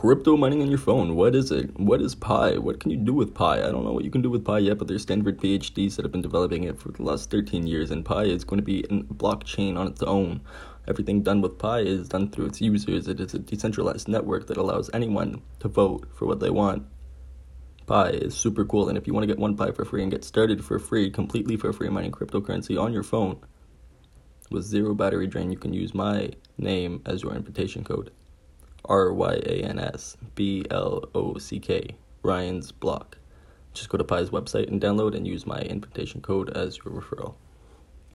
Crypto mining on your phone. What is it? What is Pi? What can you do with Pi? I don't know what you can do with Pi yet, but there's Stanford PhDs that have been developing it for the last 13 years, and Pi is going to be a blockchain on its own. Everything done with Pi is done through its users. It is a decentralized network that allows anyone to vote for what they want. Pi is super cool, and if you want to get one Pi for free and get started for free, completely for free mining cryptocurrency on your phone with zero battery drain, you can use my name as your invitation code. R Y A N S B L O C K, Ryan's Block. Just go to Pi's website and download and use my invitation code as your referral.